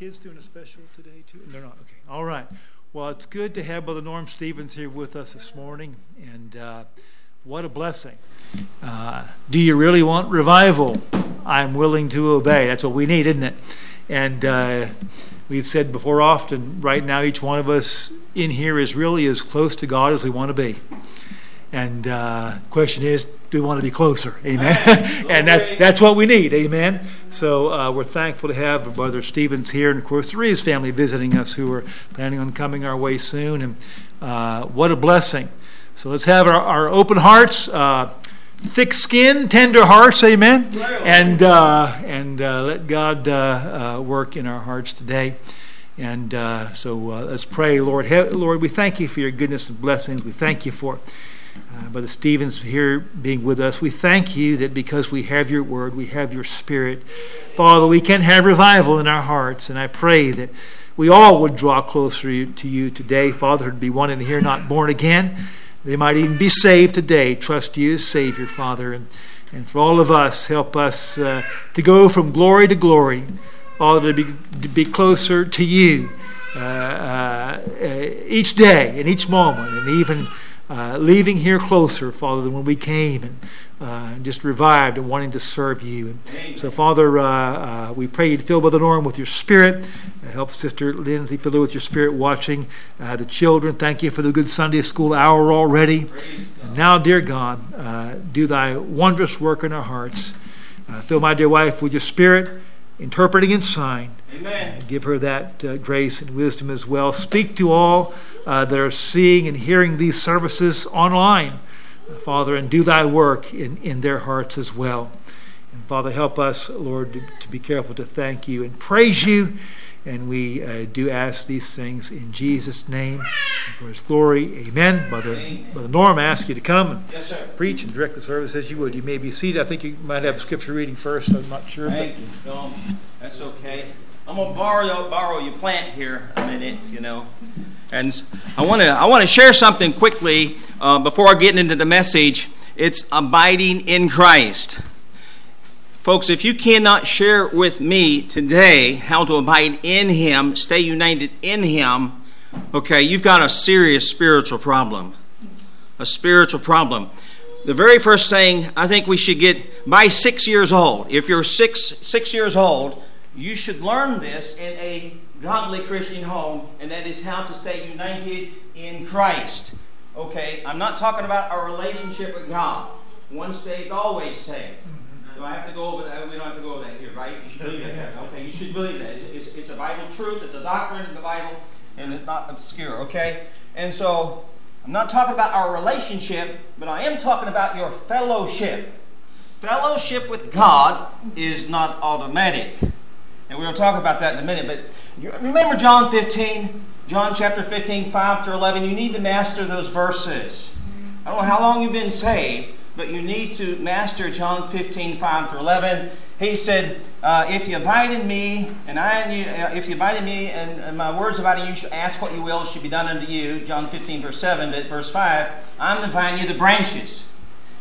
Kids doing a special today too? They're not. Okay. All right. Well, it's good to have Brother Norm Stevens here with us this morning, and uh, what a blessing. Uh, do you really want revival? I'm willing to obey. That's what we need, isn't it? And uh, we've said before often, right now, each one of us in here is really as close to God as we want to be. And uh, question is, do we want to be closer? Amen. and that, that's what we need. Amen. So uh, we're thankful to have Brother Stevens here, and of course the Reeves family visiting us, who are planning on coming our way soon. And uh, what a blessing! So let's have our, our open hearts, uh, thick skin, tender hearts. Amen. And uh, and uh, let God uh, work in our hearts today. And so let's pray, Lord. Lord, we thank you for your goodness and blessings. We thank you for uh, Brother Stevens here being with us. We thank you that because we have your word, we have your spirit. Father, we can have revival in our hearts, and I pray that we all would draw closer to you today. Father, to be one in here not born again. They might even be saved today. Trust you as Savior, Father. And, and for all of us, help us uh, to go from glory to glory. Father, to be, to be closer to you uh, uh, each day and each moment, and even uh, leaving here closer, Father, than when we came and uh, just revived and wanting to serve you. And so, Father, uh, uh we pray you'd fill Brother Norm with your spirit. Uh, help Sister Lindsay fill her with your spirit watching the children. Thank you for the good Sunday school hour already. And now, dear God, do thy wondrous work in our hearts. fill my dear wife with your spirit, interpreting and sign. Amen. give her that grace and wisdom as well. Speak to all uh, that are seeing and hearing these services online, Father, and do thy work in, in their hearts as well. And Father, help us, Lord, to, to be careful to thank you and praise you. And we uh, do ask these things in Jesus' name for his glory. Amen. Brother, Amen. Brother Norm, I ask you to come and yes, preach and direct the service as you would. You may be seated. I think you might have the scripture reading first. I'm not sure. Thank but. you. No, that's okay. I'm going to borrow, borrow your plant here a minute, you know. And I want to I want to share something quickly uh, before I get into the message. It's abiding in Christ. Folks, if you cannot share with me today how to abide in Him, stay united in Him, okay, you've got a serious spiritual problem. A spiritual problem. The very first thing I think we should get by six years old. If you're six six years old, you should learn this in a godly Christian home, and that is how to stay united in Christ. Okay, I'm not talking about our relationship with God. Once saved, always saved. Do I have to go over that? We don't have to go over that here, right? You should believe that. Okay, you should believe that. It's, it's, it's a Bible truth. It's a doctrine in the Bible, and it's not obscure. Okay, and so I'm not talking about our relationship, but I am talking about your fellowship. Fellowship with God is not automatic. And we're going to talk about that in a minute. But remember John 15? John chapter 15, 5 through 11. You need to master those verses. I don't know how long you've been saved, but you need to master John 15, 5 to 11. He said, uh, If you abide in me, and I in you, uh, if you abide in me, and, and my words abide in you, you shall ask what you will, it be done unto you. John 15, verse 7. But verse 5, I'm the vine, you the branches.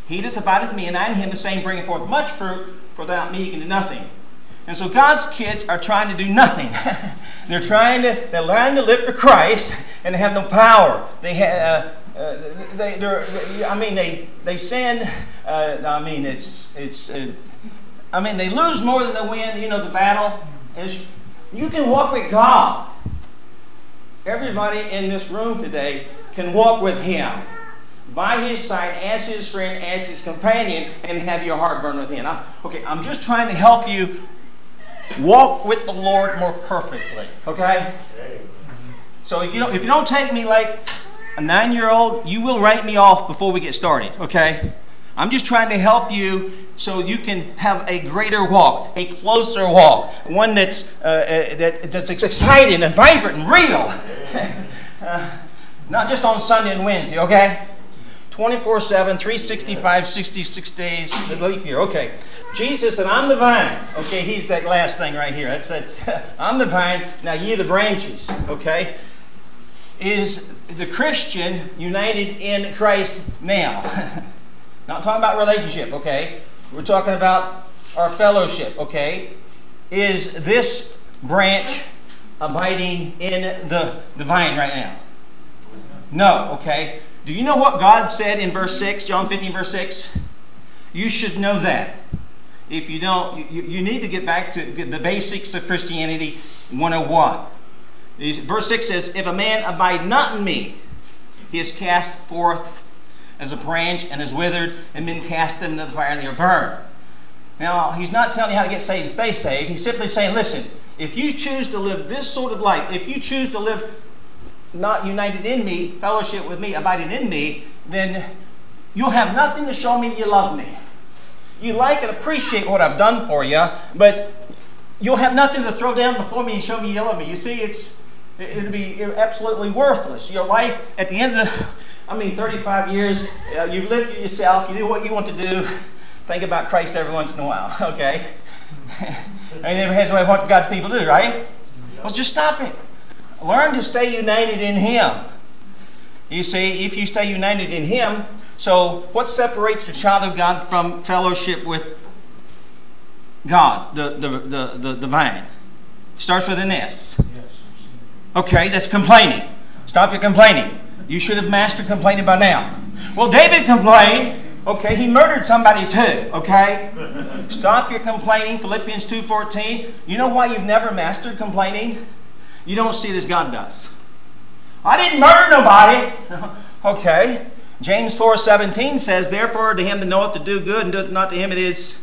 He that abideth me, and I in him, the same bringeth forth much fruit, for without me he can do nothing. And so God's kids are trying to do nothing. they're trying to they're trying to live for Christ, and they have no power. They have. Uh, uh, they, I mean, they they sin. Uh, I mean, it's it's. Uh, I mean, they lose more than they win. You know, the battle is. You can walk with God. Everybody in this room today can walk with Him by his side as his friend, as his companion, and have your heart burn with him. I, okay, I'm just trying to help you walk with the Lord more perfectly. Okay? So if you don't, if you don't take me like a nine year old, you will write me off before we get started. Okay? I'm just trying to help you so you can have a greater walk, a closer walk, one that's, uh, uh, that, that's exciting and vibrant and real. uh, not just on Sunday and Wednesday, okay? 24 7, 365, 66 days, the leap year. Okay. Jesus and I'm the vine. Okay, he's that last thing right here. That's, that's I'm the vine, now ye the branches. Okay? Is the Christian united in Christ now? Not talking about relationship, okay? We're talking about our fellowship, okay? Is this branch abiding in the, the vine right now? No, okay? Do you know what God said in verse 6, John 15, verse 6? You should know that. If you don't, you, you need to get back to the basics of Christianity 101. Verse 6 says, If a man abide not in me, he is cast forth as a branch and is withered and men cast into the fire and they are burned. Now, he's not telling you how to get saved and stay saved. He's simply saying, listen, if you choose to live this sort of life, if you choose to live not united in me, fellowship with me, abiding in me, then you'll have nothing to show me you love me. You like and appreciate what I've done for you, but you'll have nothing to throw down before me and show me you love me. You see, it's it'll be absolutely worthless. Your life at the end of the, I mean, 35 years, uh, you've lived for yourself. You do what you want to do. Think about Christ every once in a while, okay? every has way what God's people do, right? Well, just stop it. Learn to stay united in Him. You see, if you stay united in Him, so what separates the child of God from fellowship with God, the, the, the, the, the vine? Starts with an S. Okay, that's complaining. Stop your complaining. You should have mastered complaining by now. Well, David complained. Okay, he murdered somebody too. Okay, stop your complaining. Philippians two fourteen. You know why you've never mastered complaining? You don't see it as God does. I didn't murder nobody. okay. James 4:17 says, Therefore to him that knoweth to do good and doeth not to him it is.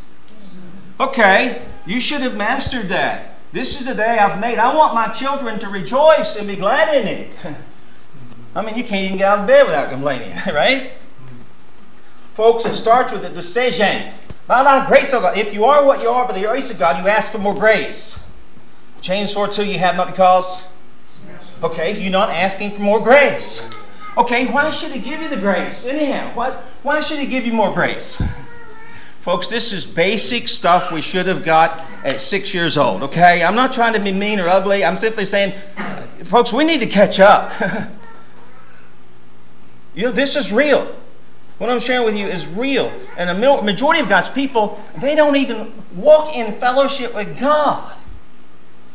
Okay, you should have mastered that. This is the day I've made. I want my children to rejoice and be glad in it. I mean, you can't even get out of bed without complaining, right? Folks, it starts with a decision. By the grace of God. If you are what you are by the grace of God, you ask for more grace. James 4 2, you have not because. Okay, you're not asking for more grace. Okay, why should he give you the grace? Anyhow, what, why should he give you more grace? Folks, this is basic stuff we should have got at six years old, okay? I'm not trying to be mean or ugly. I'm simply saying, folks, we need to catch up. you know, this is real. What I'm sharing with you is real. And a majority of God's people, they don't even walk in fellowship with God.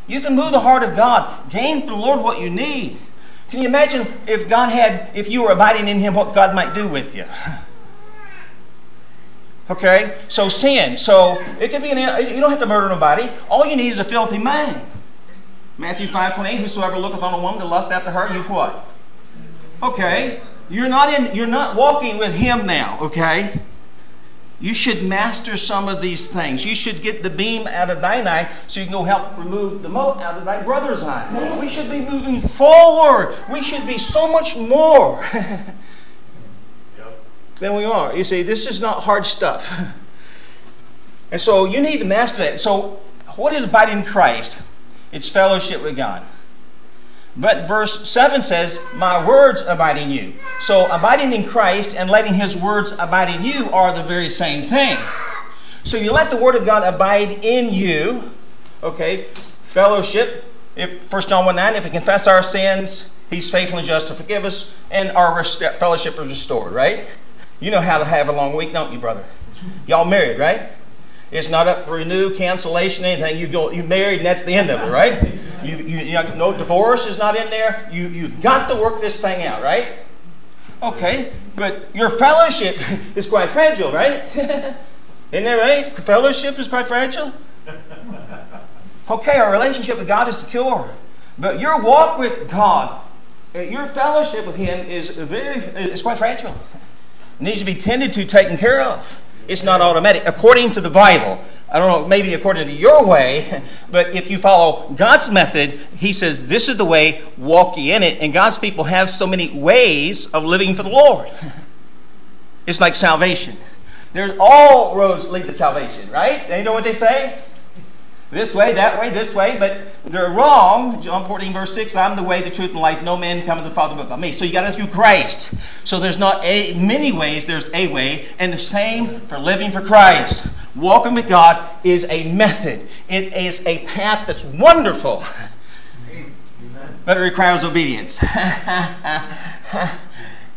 You can move the heart of God, gain from the Lord what you need. Can you imagine if God had, if you were abiding in Him, what God might do with you? Okay? So sin. So it could be an, you don't have to murder nobody. All you need is a filthy mind. Matthew 5 28, whosoever looketh on a woman to lust after her, you what? Okay. You're not in you're not walking with him now, okay? You should master some of these things. You should get the beam out of thine eye so you can go help remove the mote out of thy brother's eye. We should be moving forward. We should be so much more than we are. You see, this is not hard stuff. and so you need to master that. So, what is abiding in Christ? It's fellowship with God. But verse 7 says, My words abide in you. So abiding in Christ and letting his words abide in you are the very same thing. So you let the word of God abide in you. Okay, fellowship. If 1 John 1 9, if we confess our sins, he's faithful and just to forgive us, and our fellowship is restored, right? You know how to have a long week, don't you, brother? Y'all married, right? It's not up for renew, cancellation, anything. You go, you married, and that's the end of it, right? You, you, you know, no divorce is not in there. You, you've got to work this thing out, right? Okay, but your fellowship is quite fragile, right? Isn't that right? Fellowship is quite fragile. Okay, our relationship with God is secure, but your walk with God, uh, your fellowship with Him is very, is quite fragile. Needs to be tended to, taken care of. It's not automatic. According to the Bible, I don't know, maybe according to your way, but if you follow God's method, He says, This is the way, walk ye in it. And God's people have so many ways of living for the Lord. It's like salvation. There's all roads lead to salvation, right? They know what they say? This way, that way, this way, but they're wrong. John 14, verse 6 I'm the way, the truth, and life. No man cometh to the Father but by me. So you got to through Christ. So there's not a, many ways, there's a way. And the same for living for Christ. Walking with God is a method, it is a path that's wonderful. But it requires obedience.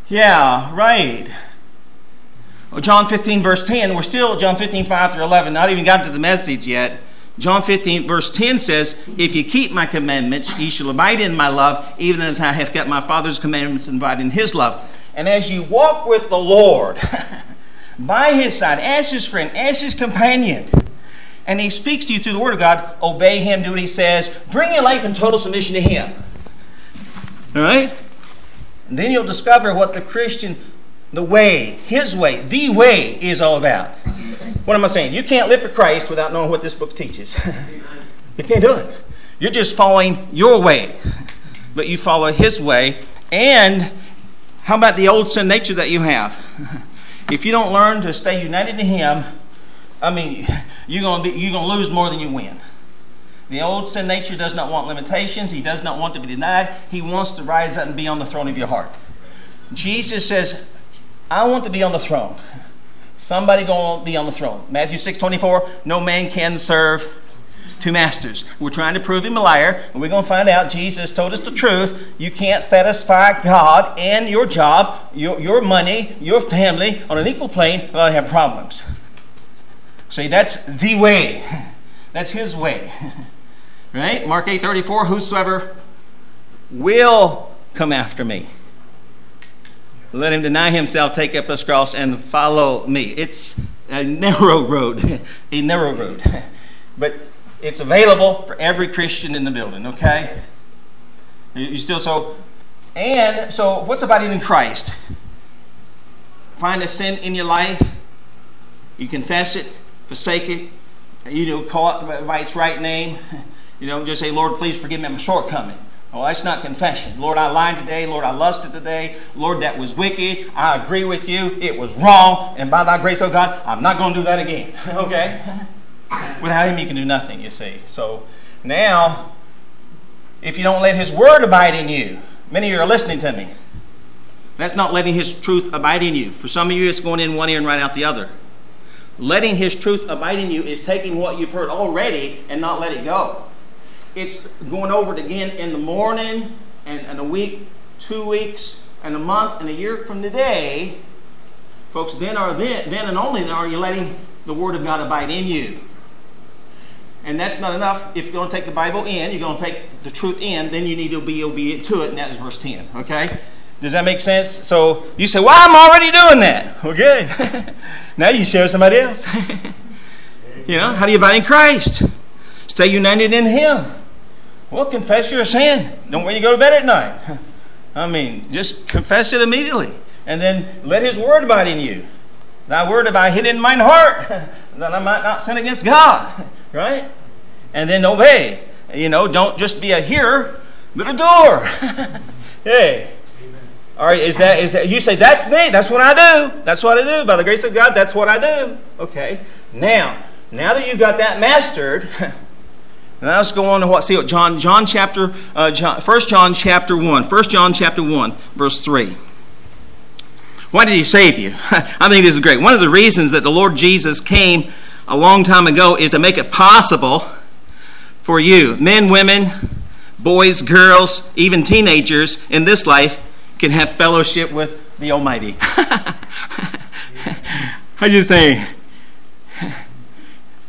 yeah, right. Well, John 15, verse 10, we're still John 15, 5 through 11, not even got to the message yet. John 15, verse 10 says, If you keep my commandments, ye shall abide in my love, even as I have kept my Father's commandments and abide in his love. And as you walk with the Lord, by his side, as his friend, as his companion, and he speaks to you through the Word of God, obey him, do what he says, bring your life in total submission to him. All right? And then you'll discover what the Christian, the way, his way, the way is all about. What am I saying? You can't live for Christ without knowing what this book teaches. you can't do it. You're just following your way, but you follow his way. And how about the old sin nature that you have? If you don't learn to stay united to him, I mean, you're going to you're going to lose more than you win. The old sin nature does not want limitations. He does not want to be denied. He wants to rise up and be on the throne of your heart. Jesus says, I want to be on the throne. Somebody to be on the throne. Matthew 6 24, no man can serve two masters. We're trying to prove him a liar, and we're going to find out Jesus told us the truth. You can't satisfy God and your job, your, your money, your family on an equal plane without have problems. See, that's the way. That's his way. Right? Mark 8 34, whosoever will come after me. Let him deny himself, take up his cross, and follow me. It's a narrow road, a narrow road. But it's available for every Christian in the building, okay? You still so and so what's abiding in Christ? Find a sin in your life, you confess it, forsake it, you know, call it by its right name. You know, just say, Lord, please forgive me my shortcoming. Oh, that's not confession. Lord, I lied today. Lord, I lusted today. Lord, that was wicked. I agree with you. It was wrong. And by thy grace, oh God, I'm not going to do that again. okay? Without him, you can do nothing, you see. So now, if you don't let his word abide in you, many of you are listening to me. That's not letting his truth abide in you. For some of you, it's going in one ear and right out the other. Letting his truth abide in you is taking what you've heard already and not let it go it's going over it again in the morning and, and a week, two weeks, and a month, and a year from today, folks, then are then, then and only then are you letting the Word of God abide in you. And that's not enough. If you're going to take the Bible in, you're going to take the truth in, then you need to be obedient to it, and that is verse 10. Okay? Does that make sense? So you say, Well, I'm already doing that. Okay. now you share with somebody else. you know, how do you abide in Christ? Stay united in Him. Well, confess your sin. Don't wait to go to bed at night. I mean, just confess it immediately. And then let his word abide in you. Thy word have I hid in mine heart, that I might not sin against God. Right? And then obey. You know, don't just be a hearer, but a doer. hey. All right, is that is that you say that's me, that's what I do. That's what I do. By the grace of God, that's what I do. Okay. Now, now that you've got that mastered, Now let's go on to what see what John John chapter uh, John, 1 John chapter 1. 1 John chapter 1, verse 3. Why did he save you? I think this is great. One of the reasons that the Lord Jesus came a long time ago is to make it possible for you, men, women, boys, girls, even teenagers in this life can have fellowship with the Almighty. I just think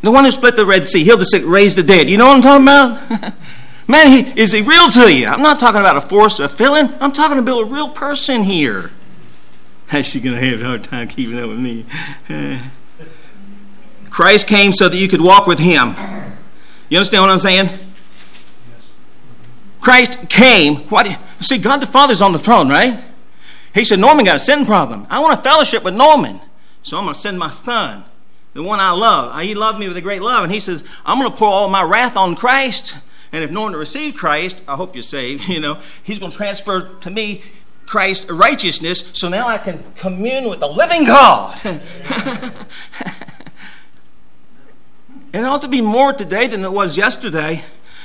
the one who split the Red Sea, healed the sick, raised the dead. You know what I'm talking about? Man, he, is he real to you? I'm not talking about a force or a feeling. I'm talking about a real person here. How's she going to have a hard time keeping up with me? Christ came so that you could walk with him. You understand what I'm saying? Yes. Christ came. What? See, God the Father's on the throne, right? He said, Norman got a sin problem. I want a fellowship with Norman. So I'm going to send my son the one I love. He loved me with a great love. And he says, I'm going to pour all my wrath on Christ. And if no one to receive Christ, I hope you're saved, you know, he's going to transfer to me Christ's righteousness so now I can commune with the living God. and it ought to be more today than it was yesterday.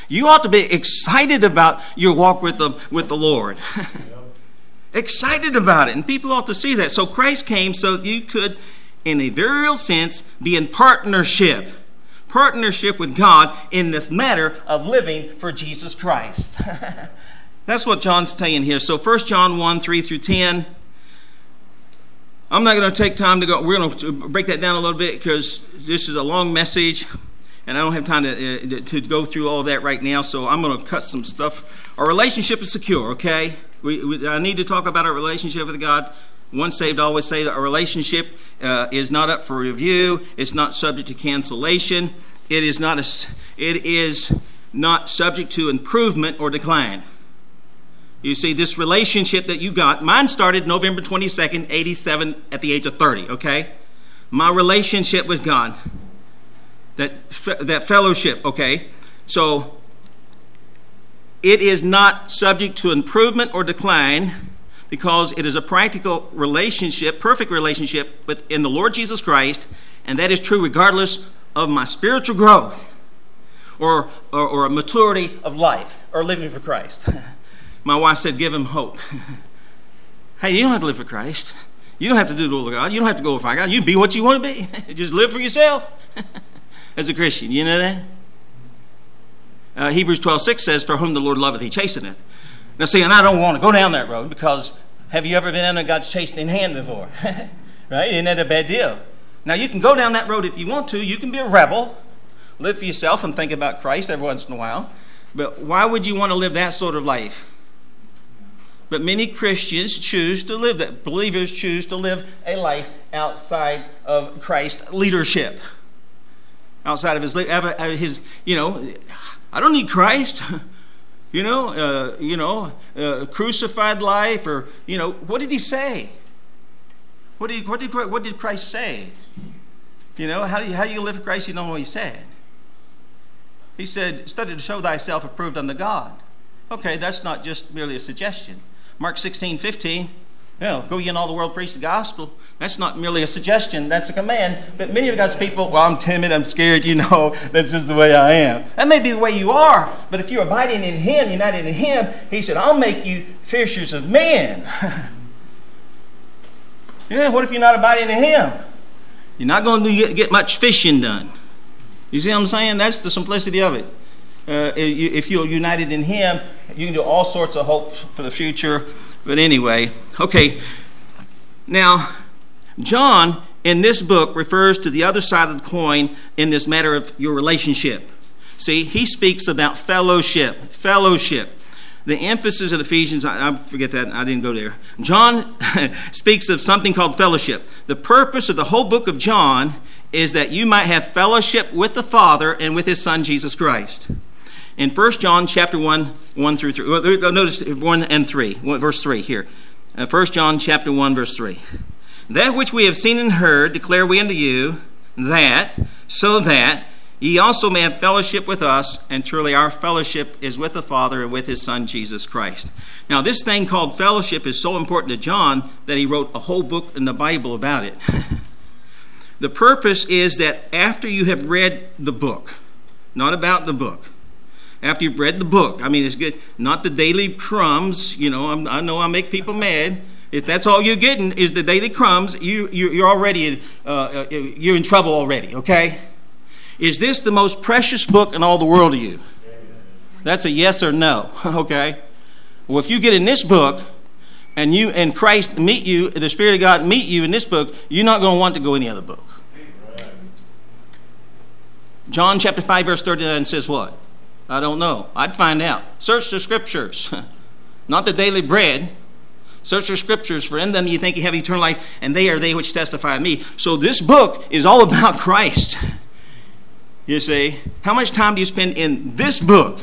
You ought to be excited about your walk with the, with the Lord. excited about it. And people ought to see that. So Christ came so you could in a very real sense, be in partnership. Partnership with God in this matter of living for Jesus Christ. That's what John's saying here. So 1 John 1 3 through 10. I'm not going to take time to go. We're going to break that down a little bit because this is a long message. and I don't have time to, uh, to go through all that right now, so I'm going to cut some stuff. Our relationship is secure, okay? We, we, I need to talk about our relationship with God. Once saved, always saved. A relationship uh, is not up for review. It's not subject to cancellation. It is not a, it is not subject to improvement or decline. You see, this relationship that you got, mine started November 22nd, 87, at the age of 30, okay? My relationship with God that, that fellowship, okay? So it is not subject to improvement or decline because it is a practical relationship, perfect relationship within the Lord Jesus Christ, and that is true regardless of my spiritual growth or, or, or a maturity of life or living for Christ. my wife said, Give him hope. hey, you don't have to live for Christ. You don't have to do the will of God. You don't have to glorify God. You can be what you want to be. Just live for yourself. as a Christian. You know that? Uh, Hebrews 12 6 says, For whom the Lord loveth, he chasteneth. Now, see, and I don't want to go down that road because have you ever been under God's chastening hand before? right? Isn't that a bad deal? Now, you can go down that road if you want to. You can be a rebel, live for yourself, and think about Christ every once in a while. But why would you want to live that sort of life? But many Christians choose to live that. Believers choose to live a life outside of Christ's leadership outside of his, uh, his you know, I don't need Christ. you know, uh, you know, uh, crucified life, or you know, what did he say? What did he, what did what did Christ say? You know, how do you how do you live for Christ? You know what he said. He said, "Study to show thyself approved unto God." Okay, that's not just merely a suggestion. Mark 16, 15. Know, go ye in all the world, preach the gospel. That's not merely a suggestion, that's a command. But many of God's people, well, I'm timid, I'm scared, you know, that's just the way I am. That may be the way you are, but if you're abiding in Him, united in Him, He said, I'll make you fishers of men. yeah, what if you're not abiding in Him? You're not going to get much fishing done. You see what I'm saying? That's the simplicity of it. Uh, if you're united in Him, you can do all sorts of hope for the future. But anyway, okay. Now, John in this book refers to the other side of the coin in this matter of your relationship. See, he speaks about fellowship. Fellowship. The emphasis in Ephesians, I, I forget that, I didn't go there. John speaks of something called fellowship. The purpose of the whole book of John is that you might have fellowship with the Father and with his Son, Jesus Christ. In 1 John chapter 1, 1 through 3, notice 1 and 3, verse 3 here. 1 uh, John chapter 1, verse 3. That which we have seen and heard declare we unto you, that, so that ye also may have fellowship with us, and truly our fellowship is with the Father and with his Son Jesus Christ. Now, this thing called fellowship is so important to John that he wrote a whole book in the Bible about it. the purpose is that after you have read the book, not about the book, after you've read the book, I mean, it's good, not the daily crumbs, you know, I'm, i know I make people mad if that's all you're getting is the daily crumbs, you, you, are already uh, uh, you're in trouble already. Okay? Is this the most precious book in all the world to you? That's a yes or no. Okay. Well, if you get in this book, and you and Christ meet you, the Spirit of God meet you in this book, you're not going to want to go any other book. John chapter 5, verse 39 says what? I don't know. I'd find out. Search the scriptures, not the daily bread. Search the scriptures, for in them you think you have eternal life, and they are they which testify of me. So this book is all about Christ. You see, how much time do you spend in this book?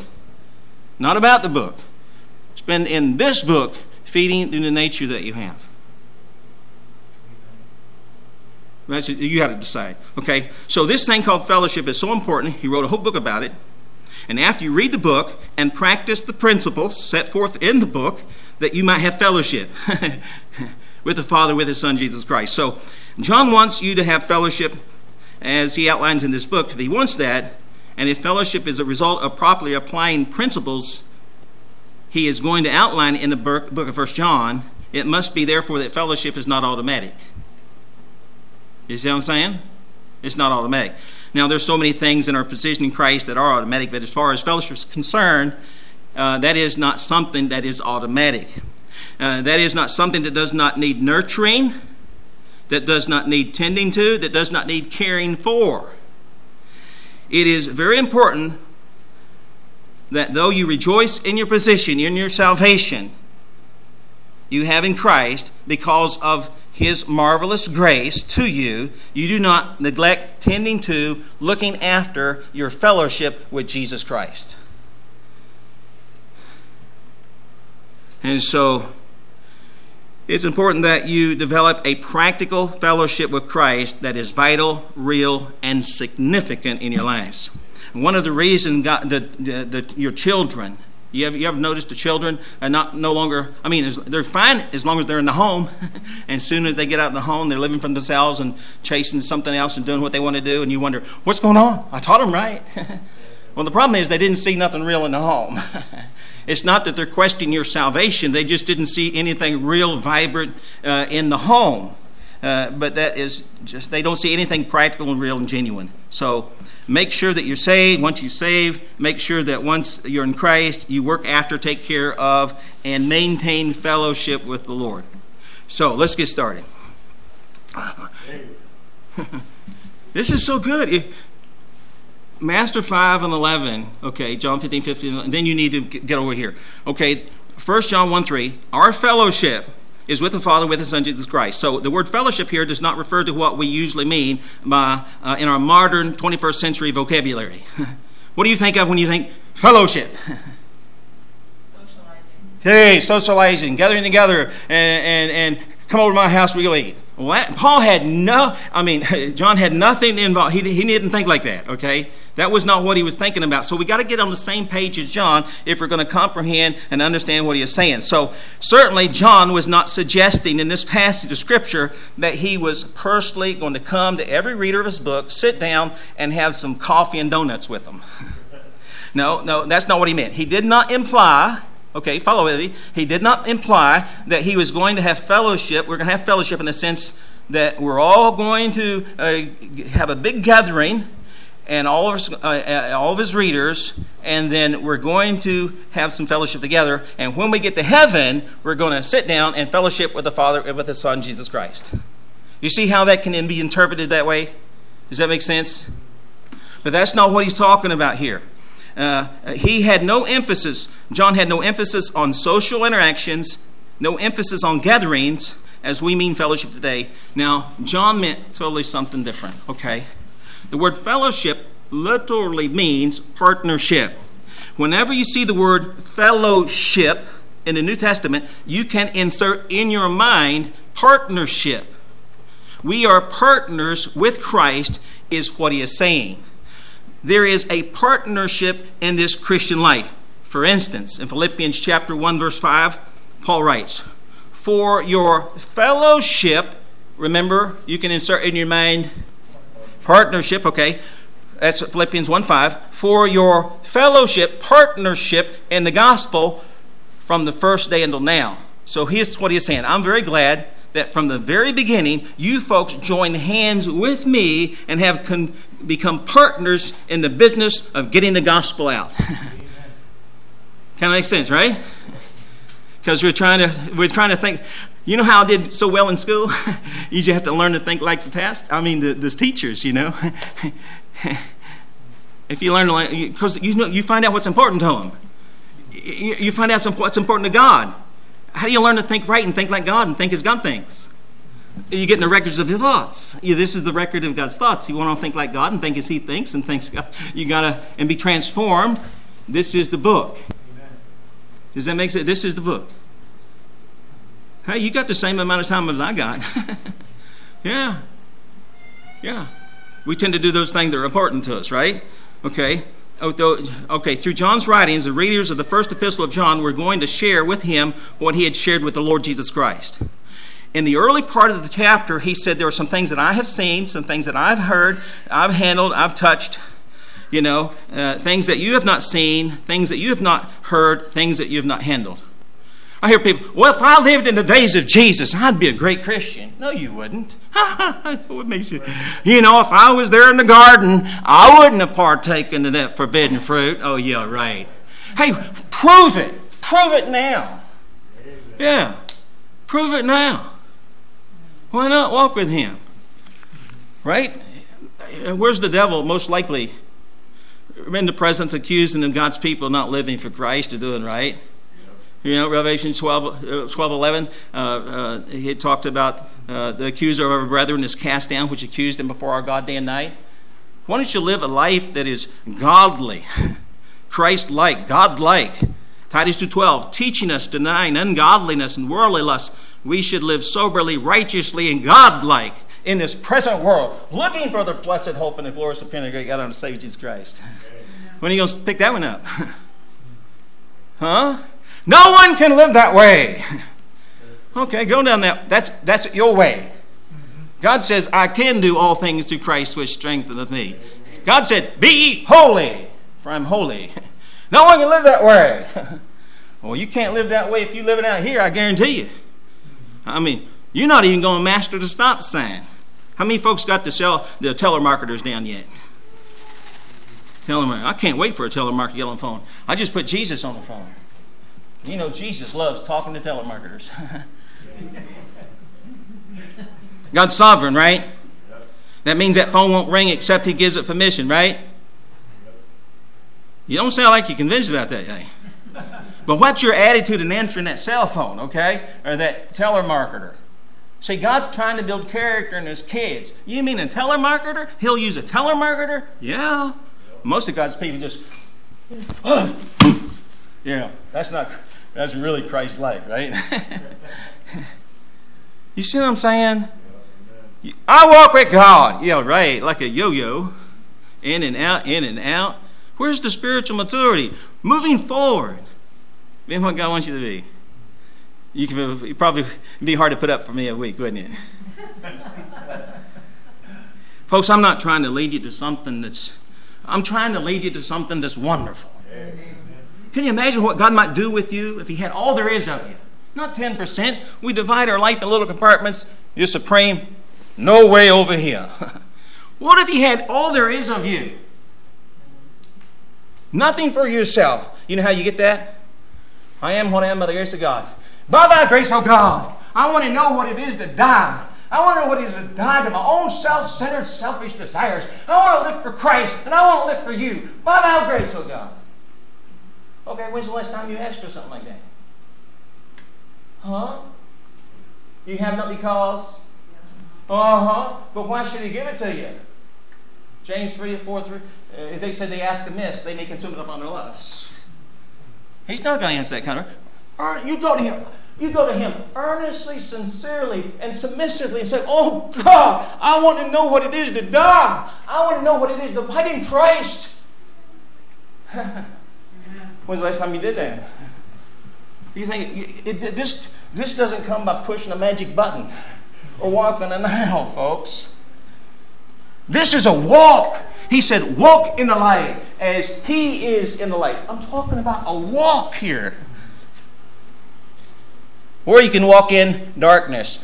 Not about the book. Spend in this book feeding the nature that you have. That's, you have to decide. Okay? So this thing called fellowship is so important. He wrote a whole book about it. And after you read the book and practice the principles set forth in the book, that you might have fellowship with the Father, with His Son, Jesus Christ. So, John wants you to have fellowship as he outlines in this book. He wants that, and if fellowship is a result of properly applying principles he is going to outline in the book of 1 John, it must be therefore that fellowship is not automatic. You see what I'm saying? It's not automatic. Now, there's so many things in our position in Christ that are automatic, but as far as fellowship is concerned, uh, that is not something that is automatic. Uh, that is not something that does not need nurturing, that does not need tending to, that does not need caring for. it is very important that though you rejoice in your position, in your salvation, you have in Christ, because of his marvelous grace to you, you do not neglect tending to, looking after your fellowship with Jesus Christ. And so it's important that you develop a practical fellowship with Christ that is vital, real, and significant in your lives. One of the reasons God, the, the, the, your children, you ever, you ever noticed the children are not no longer, I mean, they're fine as long as they're in the home. and as soon as they get out of the home, they're living for themselves and chasing something else and doing what they want to do. And you wonder, what's going on? I taught them right. well, the problem is they didn't see nothing real in the home. It's not that they're questioning your salvation, they just didn't see anything real vibrant uh, in the home. Uh, but that is just, they don't see anything practical and real and genuine. So make sure that you're saved. Once you're saved, make sure that once you're in Christ, you work after, take care of, and maintain fellowship with the Lord. So let's get started. this is so good. Master 5 and 11, okay, John 15, 15, and then you need to get over here. Okay, 1 John 1 3, our fellowship is with the Father, with His Son, Jesus Christ. So the word fellowship here does not refer to what we usually mean by, uh, in our modern 21st century vocabulary. what do you think of when you think fellowship? Socializing. Hey, socializing, gathering together, and, and, and come over to my house, we'll eat. Paul had no, I mean, John had nothing involved. He, he didn't think like that, okay? That was not what he was thinking about. So we got to get on the same page as John if we're going to comprehend and understand what he is saying. So certainly, John was not suggesting in this passage of Scripture that he was personally going to come to every reader of his book, sit down, and have some coffee and donuts with them. no, no, that's not what he meant. He did not imply Okay, follow me. He did not imply that he was going to have fellowship. We're going to have fellowship in the sense that we're all going to uh, have a big gathering and all of, his, uh, uh, all of his readers, and then we're going to have some fellowship together. And when we get to heaven, we're going to sit down and fellowship with the Father and with the Son, Jesus Christ. You see how that can be interpreted that way? Does that make sense? But that's not what he's talking about here. Uh, he had no emphasis, John had no emphasis on social interactions, no emphasis on gatherings, as we mean fellowship today. Now, John meant totally something different, okay? The word fellowship literally means partnership. Whenever you see the word fellowship in the New Testament, you can insert in your mind partnership. We are partners with Christ, is what he is saying there is a partnership in this Christian life. For instance, in Philippians chapter 1 verse 5, Paul writes, "For your fellowship, remember, you can insert in your mind partnership, okay? That's Philippians 1 5. For your fellowship, partnership in the gospel from the first day until now. So here's what he's saying. I'm very glad that from the very beginning, you folks joined hands with me and have con- become partners in the business of getting the gospel out. kind of makes sense, right? Because we're trying to we're trying to think. You know how I did so well in school? you just have to learn to think like the past. I mean, the, the teachers, you know. if you learn to, because you know, you find out what's important to them. You, you find out what's important to God. How do you learn to think right and think like God and think as God thinks? You get in the records of your thoughts. This is the record of God's thoughts. You want to think like God and think as He thinks and thinks God. You gotta and be transformed. This is the book. Amen. Does that make sense? This is the book. Hey, you got the same amount of time as I got. yeah. Yeah. We tend to do those things that are important to us, right? Okay. Oh, okay, through John's writings, the readers of the first epistle of John were going to share with him what he had shared with the Lord Jesus Christ. In the early part of the chapter, he said, There are some things that I have seen, some things that I've heard, I've handled, I've touched, you know, uh, things that you have not seen, things that you have not heard, things that you have not handled. I hear people, well, if I lived in the days of Jesus, I'd be a great Christian. No, you wouldn't. what makes you? You know, if I was there in the garden, I wouldn't have partaken of that forbidden fruit. Oh, yeah, right. Hey, prove it. Prove it now. Yeah, prove it now. Why not walk with him? Right? Where's the devil most likely in the presence accusing God's people not living for Christ or doing right. You know, Revelation 12, uh, 12 11, uh, uh, he talked about uh, the accuser of our brethren is cast down, which accused him before our God day and night. Why don't you live a life that is godly, Christ like, God like? Titus 2.12, teaching us, denying ungodliness and worldly lust, we should live soberly, righteously, and God-like in this present world, looking for the blessed hope and the glorious appearing of great God and Savior Jesus Christ. When are you going to pick that one up? huh? No one can live that way. okay, go down that. That's, that's your way. God says, I can do all things through Christ which strengtheneth me. God said, Be holy, for I'm holy. No one can live that way. well, you can't live that way if you live it out here, I guarantee you. I mean, you're not even going to master the stop sign. How many folks got to sell the telemarketers down yet? Telemarketer. I can't wait for a telemarketer the phone. I just put Jesus on the phone. You know, Jesus loves talking to telemarketers. God's sovereign, right? That means that phone won't ring except He gives it permission, right? You don't sound like you're convinced about that? But what's your attitude in answering that cell phone, okay? Or that telemarketer? See, God's trying to build character in his kids. You mean a telemarketer? He'll use a telemarketer? Yeah. Most of God's people just, oh. yeah, that's not, that's really Christ like, right? you see what I'm saying? I walk with God. Yeah, right, like a yo yo, in and out, in and out. Where's the spiritual maturity? Moving forward. Being what God wants you to be. You you probably be hard to put up for me a week, wouldn't it? Folks, I'm not trying to lead you to something that's I'm trying to lead you to something that's wonderful. Amen. Can you imagine what God might do with you if He had all there is of you? Not 10%. We divide our life in little compartments. You're supreme. No way over here. what if He had all there is of you? Nothing for yourself. You know how you get that? I am what I am by the grace of God. By thy grace, oh God, I want to know what it is to die. I want to know what it is to die to my own self centered, selfish desires. I want to live for Christ, and I want to live for you. By thy grace, oh God. Okay, when's the last time you asked for something like that? Huh? You have not because? Uh huh. But why should he give it to you? James 3 4 3. Uh, if they said they ask amiss, they may consume it upon their lusts. He's not going to answer that kind of. You go to him. You go to him earnestly, sincerely, and submissively and say, Oh God, I want to know what it is to die. I want to know what it is to fight in Christ. When's the last time you did that? You think it, it, this, this doesn't come by pushing a magic button or walking an aisle, folks. This is a walk. He said, Walk in the light as He is in the light. I'm talking about a walk here. Or you can walk in darkness.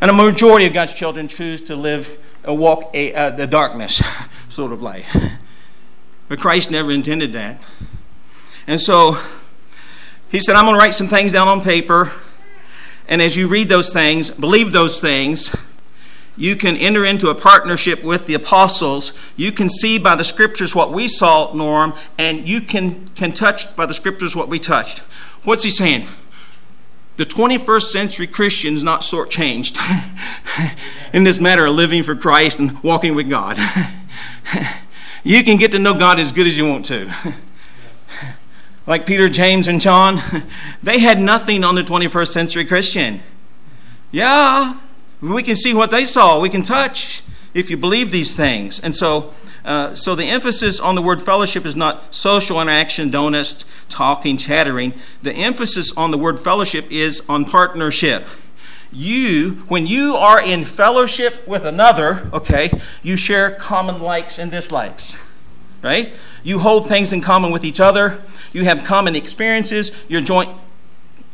And a majority of God's children choose to live a walk a, uh, the darkness sort of life. But Christ never intended that. And so he said, I'm going to write some things down on paper. And as you read those things, believe those things, you can enter into a partnership with the apostles. You can see by the scriptures what we saw, Norm, and you can, can touch by the scriptures what we touched. What's he saying? The 21st century Christian's not shortchanged in this matter of living for Christ and walking with God. you can get to know God as good as you want to. like Peter, James, and John, they had nothing on the 21st century Christian. Yeah, we can see what they saw. We can touch if you believe these things. And so, uh, so the emphasis on the word fellowship is not social interaction, donuts, talking, chattering. The emphasis on the word fellowship is on partnership. You, when you are in fellowship with another, okay, you share common likes and dislikes, right? You hold things in common with each other. You have common experiences. You're joint,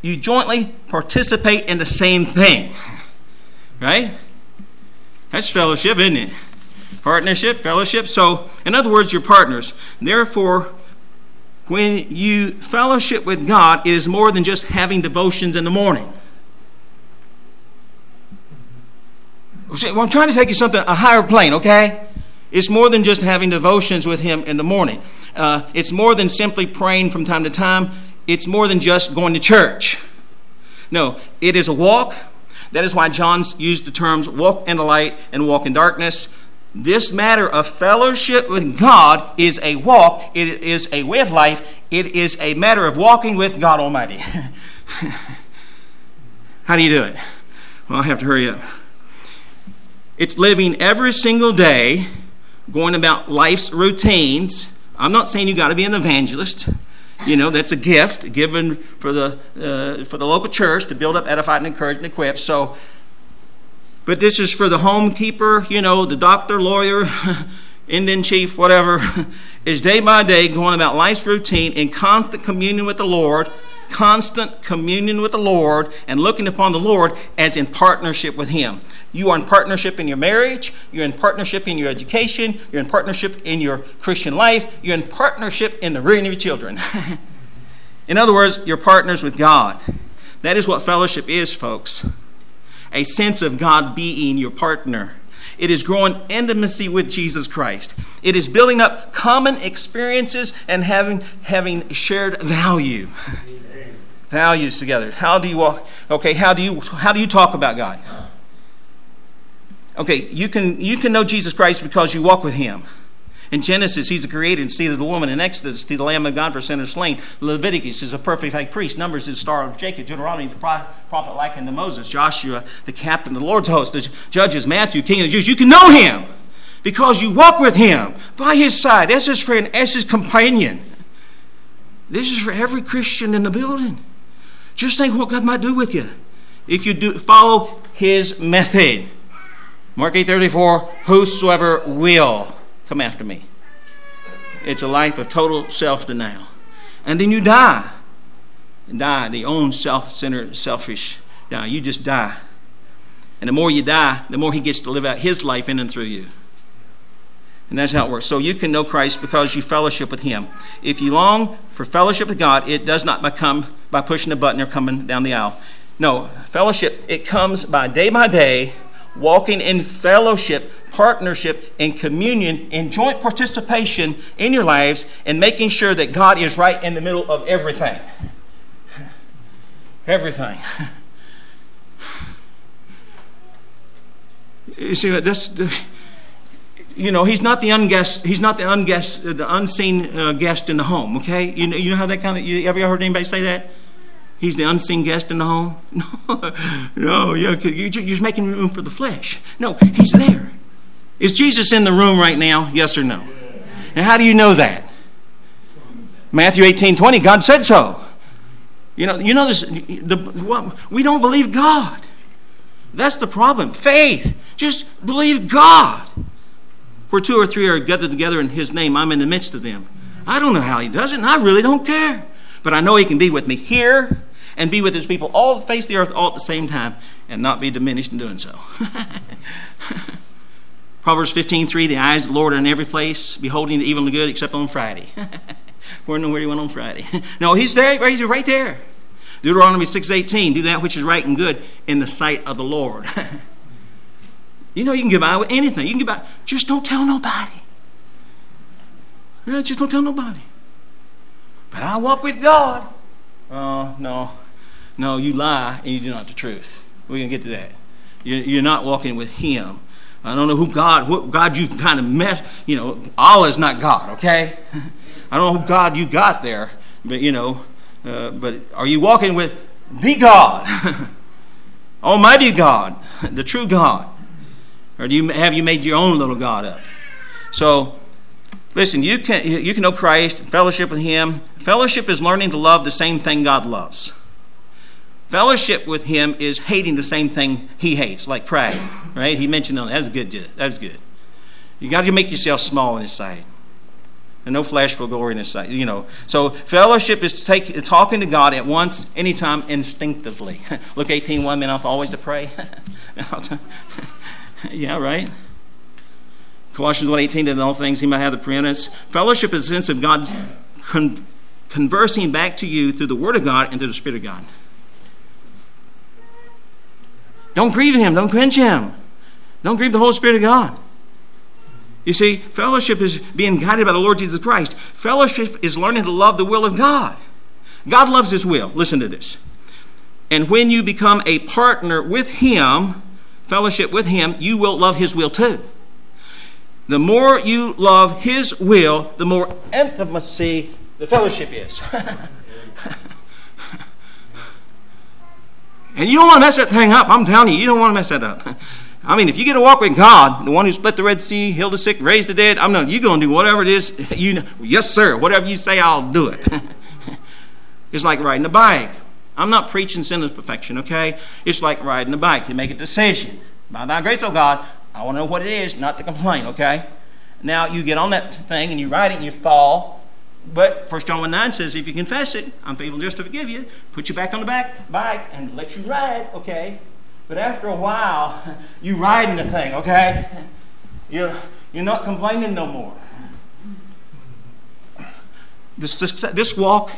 you jointly participate in the same thing. Right? That's fellowship, isn't it? Partnership, fellowship. So, in other words, you're partners. Therefore, when you fellowship with God, it is more than just having devotions in the morning. I'm trying to take you something a higher plane, okay? It's more than just having devotions with Him in the morning. Uh, it's more than simply praying from time to time. It's more than just going to church. No, it is a walk. That is why John's used the terms walk in the light and walk in darkness. This matter of fellowship with God is a walk, it is a way of life, it is a matter of walking with God Almighty. How do you do it? Well, I have to hurry up. It's living every single day, going about life's routines. I'm not saying you got to be an evangelist. You know, that's a gift given for the, uh, for the local church to build up, edify, and encourage and equip. So but this is for the homekeeper, you know, the doctor, lawyer, Indian chief, whatever, is day by day going about life's routine in constant communion with the Lord, constant communion with the Lord, and looking upon the Lord as in partnership with Him. You are in partnership in your marriage, you're in partnership in your education, you're in partnership in your Christian life, you're in partnership in the rearing of your children. in other words, you're partners with God. That is what fellowship is, folks a sense of God being your partner. It is growing intimacy with Jesus Christ. It is building up common experiences and having, having shared value. Values together. How do you walk? Okay, how do you how do you talk about God? Okay, you can you can know Jesus Christ because you walk with him. In Genesis, he's the creator and seed of the woman. In Exodus, he's the Lamb of God for sinners slain. Leviticus is a perfect high priest. Numbers is the star of Jacob. Deuteronomy, the prophet like unto Moses. Joshua, the captain of the Lord's host. The judges, Matthew, king of the Jews. You can know him because you walk with him by his side as his friend, as his companion. This is for every Christian in the building. Just think what God might do with you if you do follow his method. Mark 8 34, whosoever will Come after me. It's a life of total self denial. And then you die. Die the own self centered, selfish die. You just die. And the more you die, the more He gets to live out His life in and through you. And that's how it works. So you can know Christ because you fellowship with Him. If you long for fellowship with God, it does not become by pushing a button or coming down the aisle. No, fellowship, it comes by day by day walking in fellowship, partnership, and communion, and joint participation in your lives, and making sure that God is right in the middle of everything. Everything. You see, that's you know he's not the unguest he's not the unguest the unseen uh, guest in the home okay you know you know how that kind of you ever heard anybody say that He's the unseen guest in the home? No, no you're, you're just making room for the flesh. No, he's there. Is Jesus in the room right now? Yes or no? And how do you know that? Matthew 18 20, God said so. You know, you know this, the, we don't believe God. That's the problem. Faith. Just believe God. Where two or three are gathered together in His name, I'm in the midst of them. I don't know how He does it, and I really don't care. But I know He can be with me here and be with his people all face the earth all at the same time and not be diminished in doing so. Proverbs 15:3 The eyes of the Lord are in every place, beholding the evil and the good, except on Friday. We're where he went on Friday. no, he's there, he's right there. Deuteronomy 6:18 Do that which is right and good in the sight of the Lord. You know you can get by with anything. You can get by. Just don't tell nobody. Yeah, just don't tell nobody. But I walk with God. Oh, no. No, you lie and you do not the truth. We're going to get to that. You're not walking with Him. I don't know who God, what God you kind of mess, you know, Allah is not God, okay? I don't know who God you got there, but you know, uh, but are you walking with the God, Almighty God, the true God? Or do you, have you made your own little God up? So, listen, you can, you can know Christ, fellowship with Him. Fellowship is learning to love the same thing God loves. Fellowship with him is hating the same thing he hates, like pride. Right? He mentioned that. Was good. That was good. You got to make yourself small in his sight. And no flesh will glory in his sight. You know. So fellowship is take, talking to God at once, anytime, instinctively. Luke 18, one minute always to pray. yeah, right? Colossians 1.18, that in all things he might have the preeminence. Fellowship is a sense of God con- conversing back to you through the Word of God and through the Spirit of God. Don't grieve him. Don't quench him. Don't grieve the Holy Spirit of God. You see, fellowship is being guided by the Lord Jesus Christ. Fellowship is learning to love the will of God. God loves His will. Listen to this. And when you become a partner with Him, fellowship with Him, you will love His will too. The more you love His will, the more intimacy the fellowship is. and you don't want to mess that thing up. I'm telling you, you don't want to mess that up. I mean, if you get to walk with God, the one who split the Red Sea, healed the sick, raised the dead, I'm not, you're going to do whatever it is. You know, yes, sir. Whatever you say, I'll do it. it's like riding a bike. I'm not preaching sinless perfection, okay? It's like riding a bike. You make a decision. By thy grace, oh God, I want to know what it is, not to complain, okay? Now you get on that thing and you ride it and you fall. But First John 1 9 says, if you confess it, I'm able just to forgive you, put you back on the back bike and let you ride, okay? But after a while, you riding the thing, okay? You're, you're not complaining no more. This, this, this walk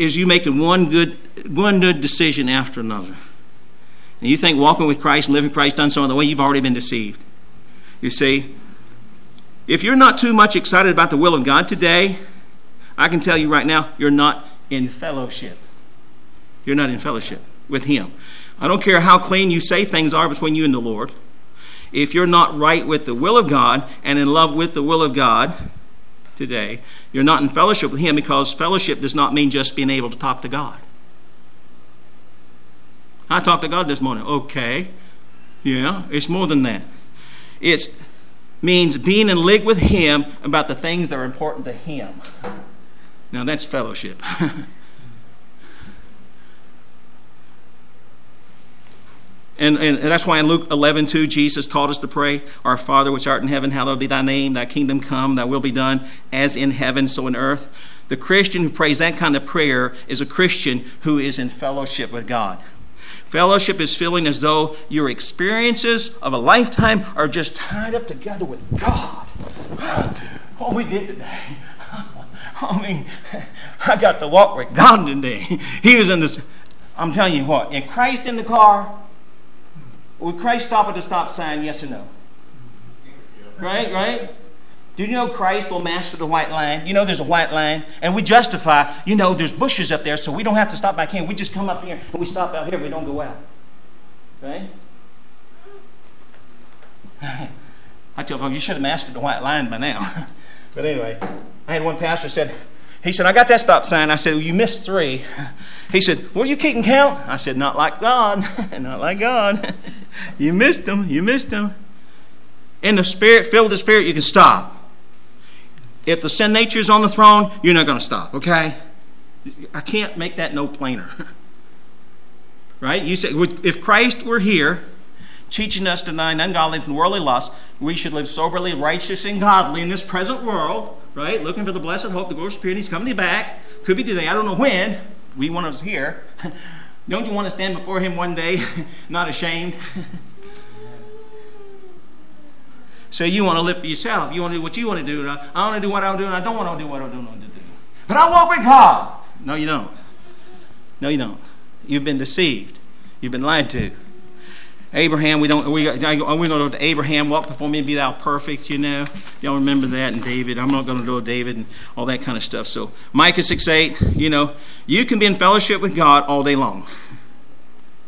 is you making one good, one good decision after another. And you think walking with Christ and living Christ done some other way, you've already been deceived. You see, if you're not too much excited about the will of God today, I can tell you right now, you're not in fellowship. You're not in fellowship with Him. I don't care how clean you say things are between you and the Lord. If you're not right with the will of God and in love with the will of God today, you're not in fellowship with Him because fellowship does not mean just being able to talk to God. I talked to God this morning. Okay. Yeah, it's more than that. It means being in league with Him about the things that are important to Him. Now that's fellowship. And, and, that's why in Luke 11, 2, Jesus taught us to pray, Our Father which art in heaven, hallowed be thy name, thy kingdom come, thy will be done, as in heaven, so in earth. The Christian who prays that kind of prayer is a Christian who is in fellowship with God. Fellowship is feeling as though your experiences of a lifetime are just tied up together with God. What oh, we did today. Oh, I mean, I got to walk with God today. He was in this. I'm telling you what, in Christ in the car, would Christ stop at the stop sign, yes or no? Right, right? Do you know Christ will master the white line? You know there's a white line, and we justify, you know, there's bushes up there, so we don't have to stop back here. We just come up here and we stop out here, we don't go out. Right? I tell folks, you should have mastered the white line by now. but anyway, I had one pastor said, he said, I got that stop sign. I said, well, you missed three. He said, Well, you keeping count? I said, Not like God. Not like God. you missed them. You missed them. In the Spirit, filled with the Spirit, you can stop. If the sin nature is on the throne, you're not going to stop, okay? I can't make that no plainer. right? You say, if Christ were here, teaching us to deny ungodliness and worldly lust, we should live soberly, righteous, and godly in this present world, right? Looking for the blessed hope, the glorious purity. He's coming back. Could be today. I don't know when we want us here. Don't you want to stand before him one day, not ashamed? so you want to live for yourself. You want to do what you want to do. I want to do what I'm doing. I don't want to do what I don't want to do. But I walk with God. No, you don't. No, you don't. You've been deceived. You've been lied to. Abraham, we don't, we, going to go to Abraham, walk before me and be thou perfect, you know. Y'all remember that, and David. I'm not going to do David and all that kind of stuff. So, Micah 6 8, you know, you can be in fellowship with God all day long.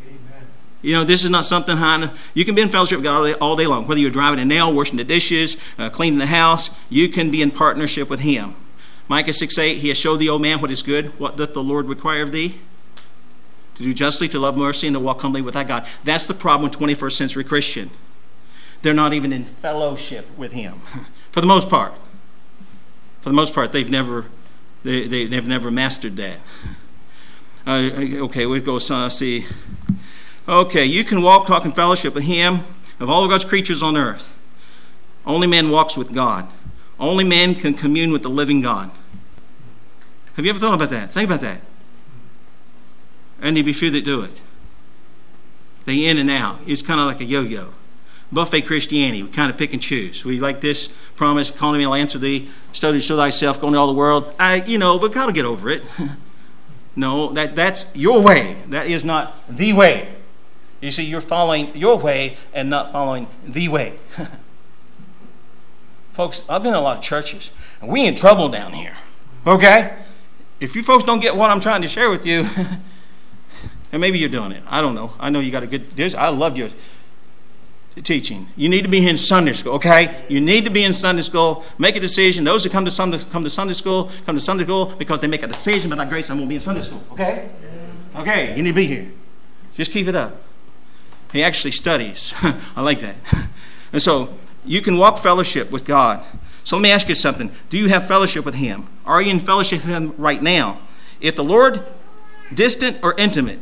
Amen. You know, this is not something high. You can be in fellowship with God all day, all day long. Whether you're driving a nail, washing the dishes, uh, cleaning the house, you can be in partnership with Him. Micah 6 8, He has showed thee, O man, what is good, what doth the Lord require of thee to do justly, to love mercy, and to walk humbly with thy God. That's the problem with 21st century Christian. They're not even in fellowship with Him, for the most part. For the most part, they've never, they, they, have never mastered that. Uh, okay, we go uh, see. Okay, you can walk, talk, in fellowship with Him of all of God's creatures on earth. Only man walks with God. Only man can commune with the living God. Have you ever thought about that? Think about that. And there be few that do it. They in and out. It's kind of like a yo-yo. Buffet Christianity. We kind of pick and choose. We like this promise, call me, I'll answer thee. Study to show thyself, go into all the world. I, you know, but God will get over it. no, that, that's your way. That is not the way. You see, you're following your way and not following the way. Folks, I've been in a lot of churches, and we in trouble down here. Okay? If you folks don't get what I'm trying to share with you, and maybe you're doing it. I don't know. I know you got a good. I love your teaching. You need to be in Sunday school, okay? You need to be in Sunday school. Make a decision. Those who come to Sunday, come to Sunday school come to Sunday school because they make a decision. By that grace, I'm going to be in Sunday school, okay? Okay, you need to be here. Just keep it up. He actually studies. I like that. And so you can walk fellowship with God. So let me ask you something. Do you have fellowship with Him? Are you in fellowship with Him right now? If the Lord, distant or intimate?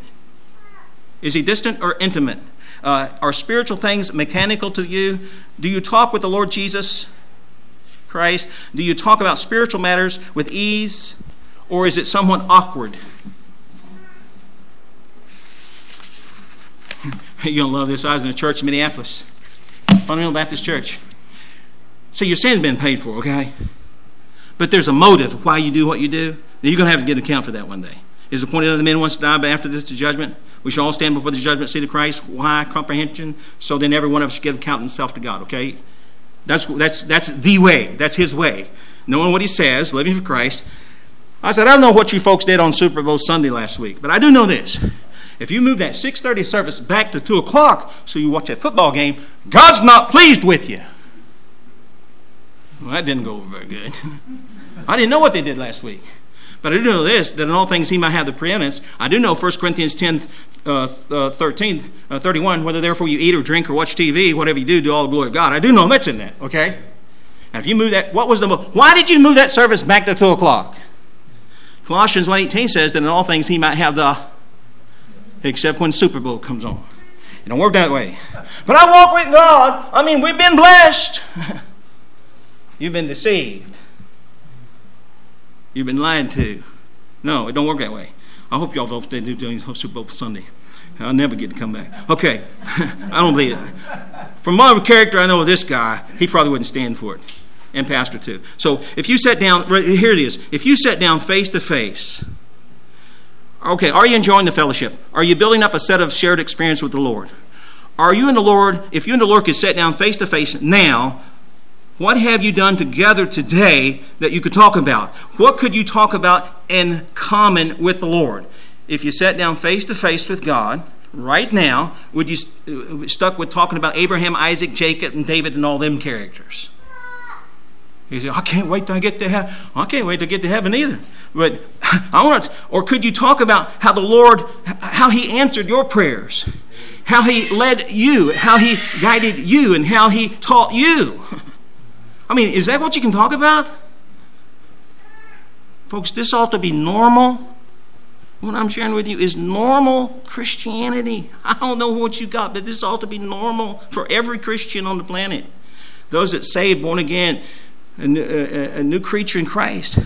Is He distant or intimate? Uh, are spiritual things mechanical to you? Do you talk with the Lord Jesus Christ? Do you talk about spiritual matters with ease? Or is it somewhat awkward? You're going to love this. I was in a church in Minneapolis, Fundamental Baptist Church. So your sin's been paid for, okay? But there's a motive why you do what you do. You're going to have to give account for that one day. Is appointed unto men once to die, but after this to judgment. We shall all stand before the judgment seat of Christ. Why? Comprehension. So then every one of us should give account himself to God, okay? That's, that's, that's the way. That's his way. Knowing what he says, living for Christ. I said, I don't know what you folks did on Super Bowl Sunday last week, but I do know this. If you move that 6.30 service back to 2 o'clock so you watch that football game, God's not pleased with you. Well, that didn't go over very good. I didn't know what they did last week. But I do know this, that in all things he might have the preeminence. I do know 1 Corinthians 10, uh, uh, 13, uh, 31, whether therefore you eat or drink or watch TV, whatever you do, do all the glory of God. I do know that's in that, okay? Now, if you move that, what was the, why did you move that service back to 2 o'clock? Colossians 1.18 says that in all things he might have the, except when Super Bowl comes on. It don't work that way. But I walk with God. I mean, we've been blessed. You've been deceived. You've been lied to. No, it don't work that way. I hope y'all vote they do doing Super Bowl Sunday. I'll never get to come back. Okay, I don't believe it. From my character, I know of this guy, he probably wouldn't stand for it. And Pastor too. So if you sat down, right, here it is. If you sat down face to face, okay, are you enjoying the fellowship? Are you building up a set of shared experience with the Lord? Are you and the Lord, if you and the Lord could sit down face to face now, what have you done together today that you could talk about? What could you talk about in common with the Lord? If you sat down face to face with God right now, would you st- uh, stuck with talking about Abraham, Isaac, Jacob, and David and all them characters? You say, I can't wait I get to heaven. I can't wait to get to heaven either. But I want to, or could you talk about how the Lord, how He answered your prayers, how He led you, how He guided you, and how He taught you? I mean, is that what you can talk about? Folks, this ought to be normal. What I'm sharing with you is normal Christianity. I don't know what you got, but this ought to be normal for every Christian on the planet. Those that saved, born again, a new, a, a new creature in Christ.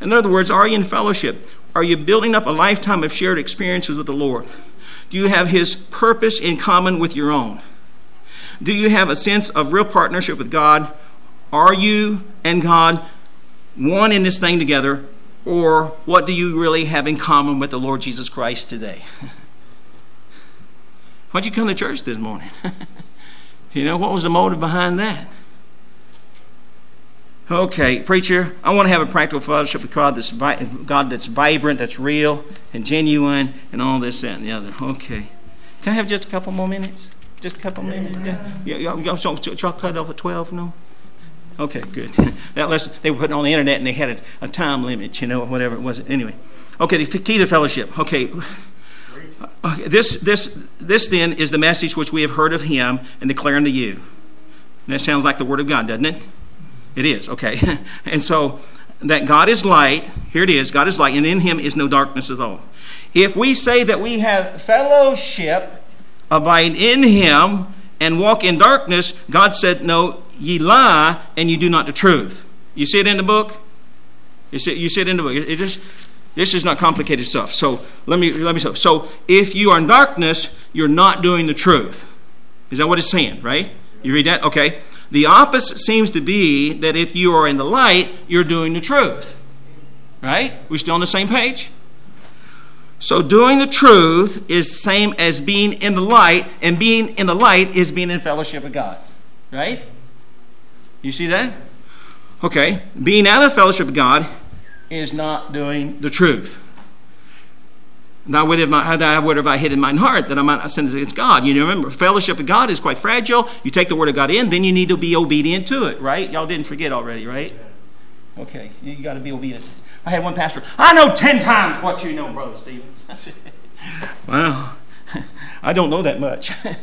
In other words, are you in fellowship? Are you building up a lifetime of shared experiences with the Lord? Do you have His purpose in common with your own? Do you have a sense of real partnership with God are you and God one in this thing together, or what do you really have in common with the Lord Jesus Christ today? Why'd you come to church this morning? you know, what was the motive behind that? Okay, preacher, I want to have a practical fellowship with God that's, God that's vibrant, that's real, and genuine, and all this, that, and the other. Okay. Can I have just a couple more minutes? Just a couple minutes? Yeah, y'all, y'all, y'all cut off at 12, no? Okay, good. that lesson they were putting on the internet and they had a, a time limit, you know, whatever it was. Anyway, okay, the key to fellowship. Okay. okay. This, this, this then is the message which we have heard of him and declare unto you. And that sounds like the word of God, doesn't it? It is, okay. and so that God is light, here it is, God is light, and in him is no darkness at all. If we say that we have fellowship, abide in him, and walk in darkness, God said, No, ye lie and you do not the truth. You see it in the book? You see, you see it in the book. It, it just this is not complicated stuff. So let me let me so. So if you are in darkness, you're not doing the truth. Is that what it's saying, right? You read that? Okay. The opposite seems to be that if you are in the light, you're doing the truth. Right? We still on the same page? So doing the truth is same as being in the light, and being in the light is being in fellowship with God. Right? You see that? Okay, being out of fellowship with God is not doing the truth. Thou would have not, thou would have I hid in mine heart that I might not sin against God. You remember, fellowship with God is quite fragile. You take the word of God in, then you need to be obedient to it, right? Y'all didn't forget already, right? Okay, you got to be obedient. I had one pastor. I know ten times what you know, brother Stevens. well, I don't know that much. but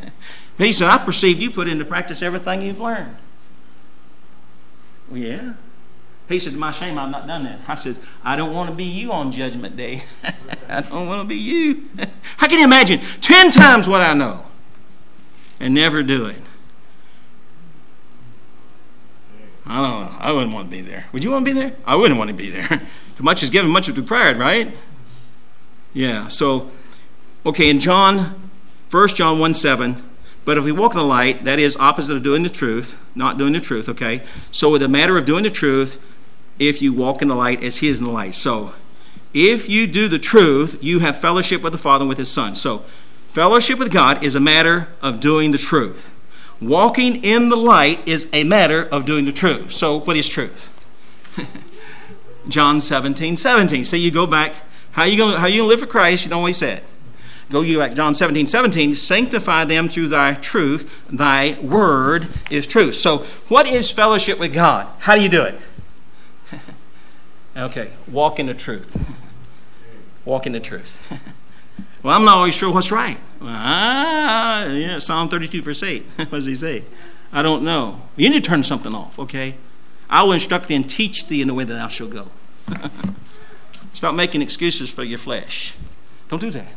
he said, I perceived you put into practice everything you've learned. Well, yeah. He said, To my shame, I've not done that. I said, I don't want to be you on Judgment Day. I don't want to be you. How can you imagine? Ten times what I know and never do it. I don't know. I wouldn't want to be there. Would you want to be there? I wouldn't want to be there. Much is given, much is required, right? Yeah. So, okay, in John, 1 John 1 7, but if we walk in the light, that is opposite of doing the truth, not doing the truth, okay? So, with the matter of doing the truth, if you walk in the light as He is in the light. So, if you do the truth, you have fellowship with the Father and with His Son. So, fellowship with God is a matter of doing the truth. Walking in the light is a matter of doing the truth. So, what is truth? John 17, 17. So you go back. How you going how you gonna live for Christ? You know what he said. Go you back John 17, 17. Sanctify them through thy truth. Thy word is truth. So what is fellowship with God? How do you do it? okay, walk in the truth. walk in the truth. well, I'm not always sure what's right. Ah, yeah, Psalm 32, verse 8. what does he say? I don't know. You need to turn something off, okay? I will instruct thee and teach thee in the way that thou shalt go. Stop making excuses for your flesh. Don't do that.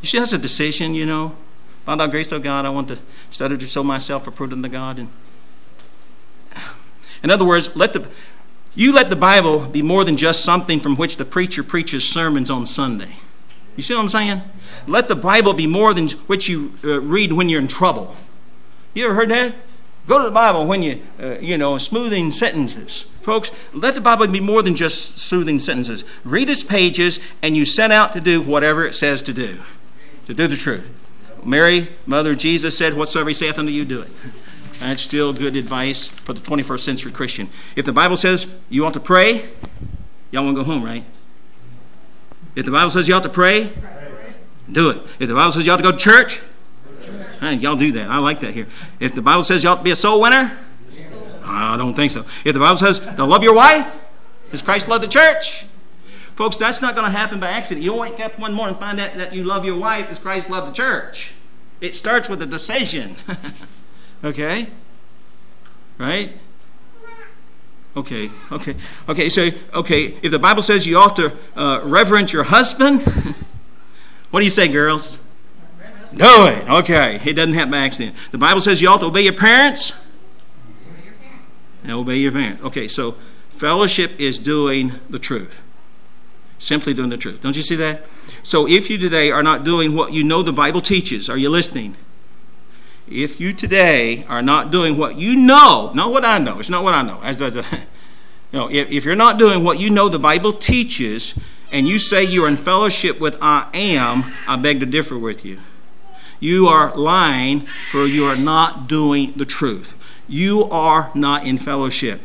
You see, that's a decision, you know. By thy grace, O God, I want to study to show myself approved unto God. And in other words, let the you let the Bible be more than just something from which the preacher preaches sermons on Sunday. You see what I'm saying? Let the Bible be more than what you uh, read when you're in trouble. You ever heard that? Go to the Bible when you, uh, you know, smoothing sentences. Folks, let the Bible be more than just soothing sentences. Read its pages, and you set out to do whatever it says to do, to do the truth. Mary, Mother Jesus, said, Whatsoever he saith unto you, do it. That's still good advice for the 21st century Christian. If the Bible says you ought to pray, y'all want to go home, right? If the Bible says you ought to pray, do it. If the Bible says you ought to go to church, y'all do that. I like that here. If the Bible says you ought to be a soul winner, I don't think so. If the Bible says to love your wife, does Christ love the church? Folks, that's not going to happen by accident. You don't wake up one morning and find out that you love your wife as Christ loved the church. It starts with a decision. okay? Right? Okay, okay, okay. So, okay, if the Bible says you ought to uh, reverence your husband, what do you say, girls? Do it. Okay, it doesn't happen by accident. The Bible says you ought to obey your parents and obey your parents. Okay, so fellowship is doing the truth. Simply doing the truth. Don't you see that? So if you today are not doing what you know the Bible teaches, are you listening? If you today are not doing what you know, not what I know, it's not what I know. As, as know, if, if you're not doing what you know the Bible teaches, and you say you're in fellowship with I am, I beg to differ with you. You are lying, for you are not doing the truth you are not in fellowship.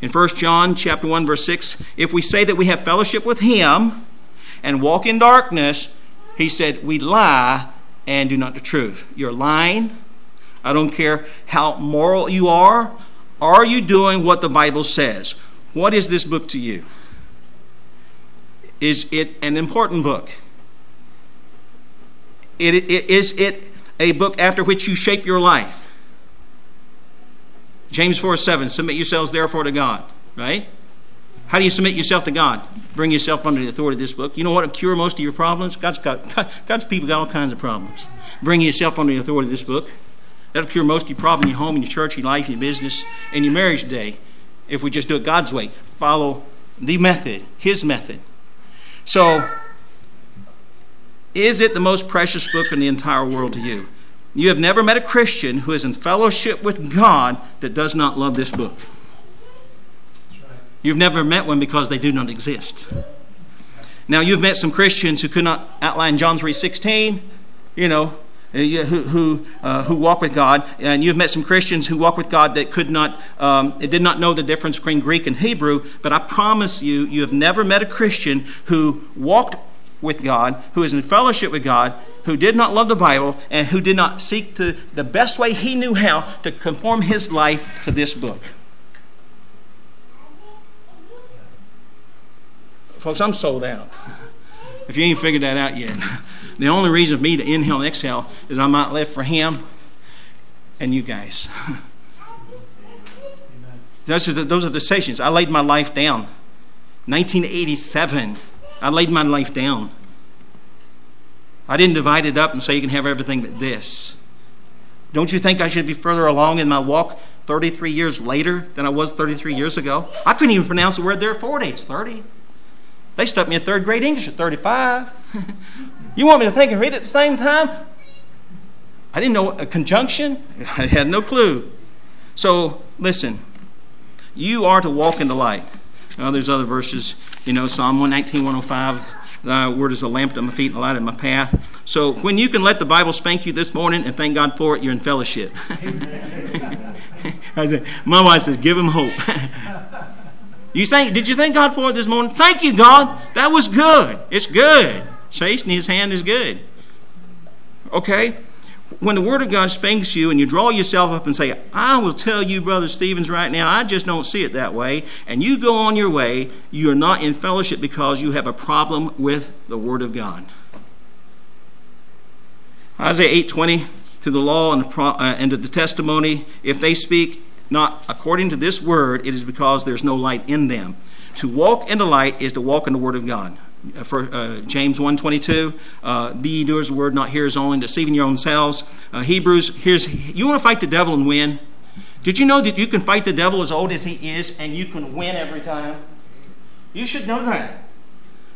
In 1 John chapter 1 verse 6, if we say that we have fellowship with him and walk in darkness, he said, we lie and do not the truth. You're lying. I don't care how moral you are. Are you doing what the Bible says? What is this book to you? Is it an important book? It, it, is it a book after which you shape your life? James 4 7, submit yourselves therefore to God, right? How do you submit yourself to God? Bring yourself under the authority of this book. You know what will cure most of your problems? God's, got, God's people got all kinds of problems. Bring yourself under the authority of this book. That'll cure most of your problems in your home, in your church, in your life, in your business, in your marriage today. If we just do it God's way, follow the method, His method. So, is it the most precious book in the entire world to you? You have never met a Christian who is in fellowship with God that does not love this book. You've never met one because they do not exist. Now you've met some Christians who could not outline John 3:16, you know, uh, who, who, uh, who walk with God, and you've met some Christians who walk with God that could not, um, did not know the difference between Greek and Hebrew, but I promise you, you have never met a Christian who walked with God, who is in fellowship with God, who did not love the Bible, and who did not seek to, the best way he knew how to conform his life to this book. Folks, I'm sold out. If you ain't figured that out yet. The only reason for me to inhale and exhale is I'm might live for Him and you guys. Those are, the, those are the decisions. I laid my life down. 1987, I laid my life down. I didn't divide it up and say you can have everything but this. Don't you think I should be further along in my walk 33 years later than I was 33 years ago? I couldn't even pronounce the word therefore at age 30. They stuck me in third grade English at 35. You want me to think and read at the same time? I didn't know a conjunction. I had no clue. So, listen. You are to walk in the light. Now, there's other verses. You know, Psalm 119, 105. Thy word is a lamp to my feet and a light in my path. So, when you can let the Bible spank you this morning and thank God for it, you're in fellowship. I said, my wife says, give him hope. you think, did you thank God for it this morning? Thank you, God. That was good. It's good. Chasing his hand is good. Okay? When the Word of God spanks you and you draw yourself up and say, I will tell you, Brother Stevens, right now, I just don't see it that way, and you go on your way, you are not in fellowship because you have a problem with the Word of God. Isaiah 8:20 to the law and, the, uh, and to the testimony, if they speak not according to this word, it is because there's no light in them. To walk in the light is to walk in the Word of God. Uh, for uh, James 1.22, uh, be doers of the word, not hearers only, deceiving your own selves. Uh, Hebrews, here's, you want to fight the devil and win? Did you know that you can fight the devil as old as he is and you can win every time? You should know that.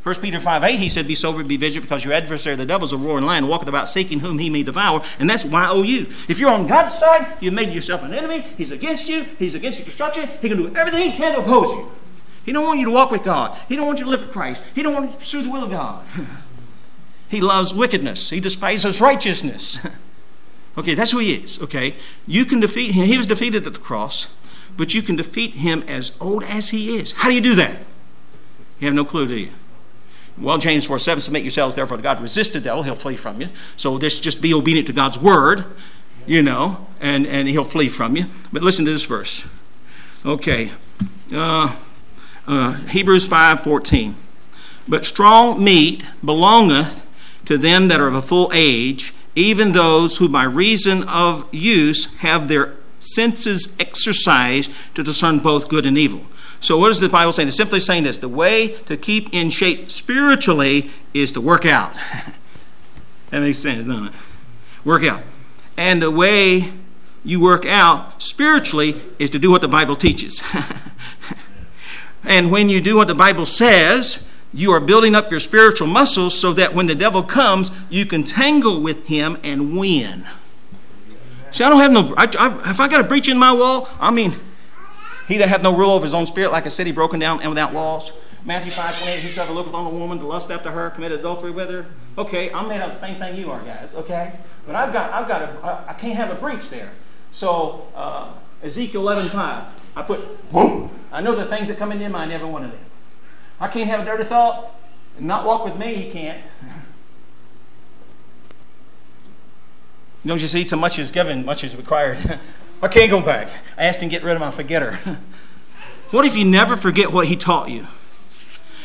1 Peter 5 8, he said, Be sober, be vigilant, because your adversary, the devil, is a roaring lion, walketh about seeking whom he may devour. And that's why you. If you're on God's side, you've made yourself an enemy. He's against you. He's against your destruction. He can do everything he can to oppose you. He don't want you to walk with God. He don't want you to live for Christ. He don't want you to pursue the will of God. he loves wickedness. He despises righteousness. okay, that's who he is. Okay, you can defeat him. He was defeated at the cross, but you can defeat him as old as he is. How do you do that? You have no clue, do you? Well, James 4 7, submit yourselves therefore to God. Resist the devil, he'll flee from you. So this just be obedient to God's word, you know, and, and he'll flee from you. But listen to this verse. Okay. Uh, uh, Hebrews 5:14. But strong meat belongeth to them that are of a full age, even those who by reason of use have their senses exercised to discern both good and evil. So, what is the Bible saying? It's simply saying this the way to keep in shape spiritually is to work out. that makes sense, doesn't it? Work out. And the way you work out spiritually is to do what the Bible teaches. And when you do what the Bible says, you are building up your spiritual muscles so that when the devil comes, you can tangle with him and win. See, I don't have no. I, I, if I got a breach in my wall, I mean, he that hath no rule over his own spirit, like a city broken down and without walls. Matthew 5 28, whosoever looketh on a woman to lust after her, commit adultery with her. Okay, I'm made up the same thing you are, guys, okay? But I've got, I've got a, I can't have a breach there. So, uh, Ezekiel 11 5. I put, boom. I know the things that come into your mind, every one of them. I can't have a dirty thought and not walk with me, he can't. Don't you see? Too much is given, much is required. I can't go back. I asked him to get rid of my forgetter. what if you never forget what he taught you?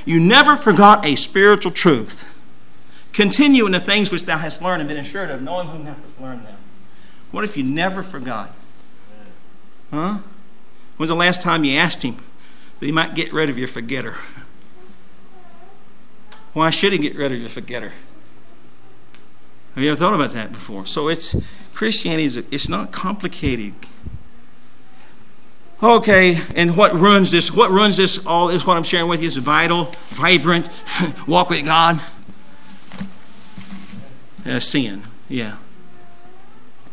You never forgot a spiritual truth. Continue in the things which thou hast learned and been assured of, knowing whom thou hast learned them. What if you never forgot? Huh? When's the last time you asked him that he might get rid of your forgetter? Why should he get rid of your forgetter? Have you ever thought about that before? So it's Christianity is it's not complicated. Okay, and what runs this? What runs this? All is what I'm sharing with you is vital, vibrant, walk with God. Uh, sin, yeah.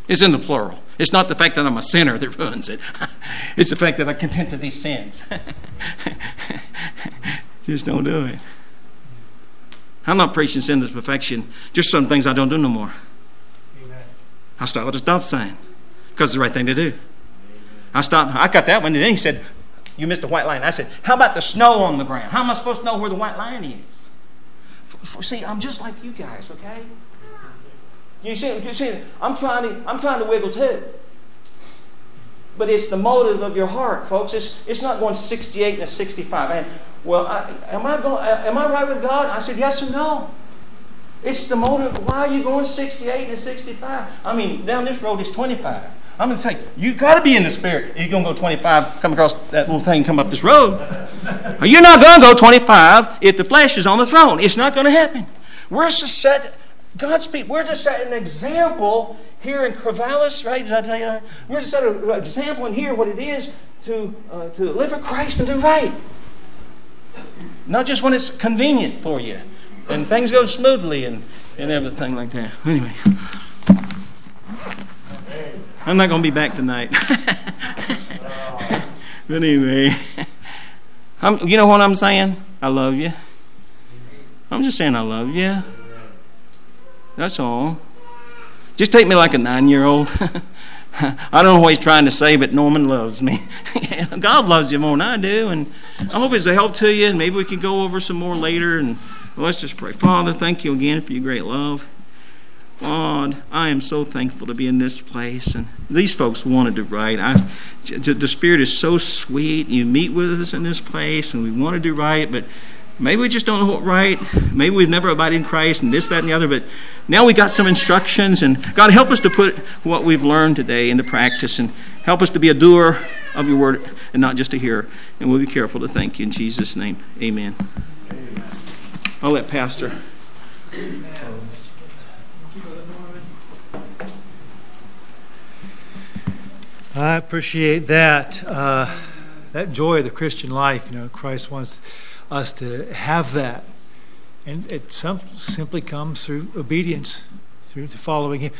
It's in the plural. It's not the fact that I'm a sinner that ruins it. It's the fact that I'm content to these sins. Just don't do it. I'm not preaching sin to perfection. Just some things I don't do no more. Amen. I stopped at a stop sign because it's the right thing to do. I stopped. I got that one, and then he said, "You missed the white line." I said, "How about the snow on the ground? How am I supposed to know where the white line is?" See, I'm just like you guys, okay? You see, you see, I'm trying to, I'm trying to wiggle too. But it's the motive of your heart, folks. It's, it's not going 68 and a 65. And, well, I, am I going? Am I right with God? I said yes or no. It's the motive. Why are you going 68 and 65? I mean, down this road is 25. I'm going to say, you got to be in the spirit. You're going to go 25, come across that little thing, come up this road. You're not going to go 25 if the flesh is on the throne. It's not going to happen. We're set, God's people, we're just set an example here in Corvallis, right? Did I tell you that? We're just set an example in here what it is to, uh, to live for Christ and do right. Not just when it's convenient for you and things go smoothly and, and everything like that. Anyway. I'm not going to be back tonight. but anyway, I'm, you know what I'm saying? I love you. I'm just saying I love you. That's all. Just take me like a nine year old. I don't know what he's trying to say, but Norman loves me. God loves you more than I do, and I hope it's a help to you. And maybe we can go over some more later. And let's just pray. Father, thank you again for your great love. God, I am so thankful to be in this place. And these folks wanted to write. I, the Spirit is so sweet. You meet with us in this place, and we want to do right, but maybe we just don't know what right. Maybe we've never abided in Christ, and this, that, and the other. But now we got some instructions, and God, help us to put what we've learned today into practice, and help us to be a doer of your word and not just a hearer. And we'll be careful to thank you in Jesus' name. Amen. Amen. I'll let Pastor. I appreciate that. Uh, that joy of the Christian life. You know, Christ wants us to have that. And it some, simply comes through obedience, through following Him.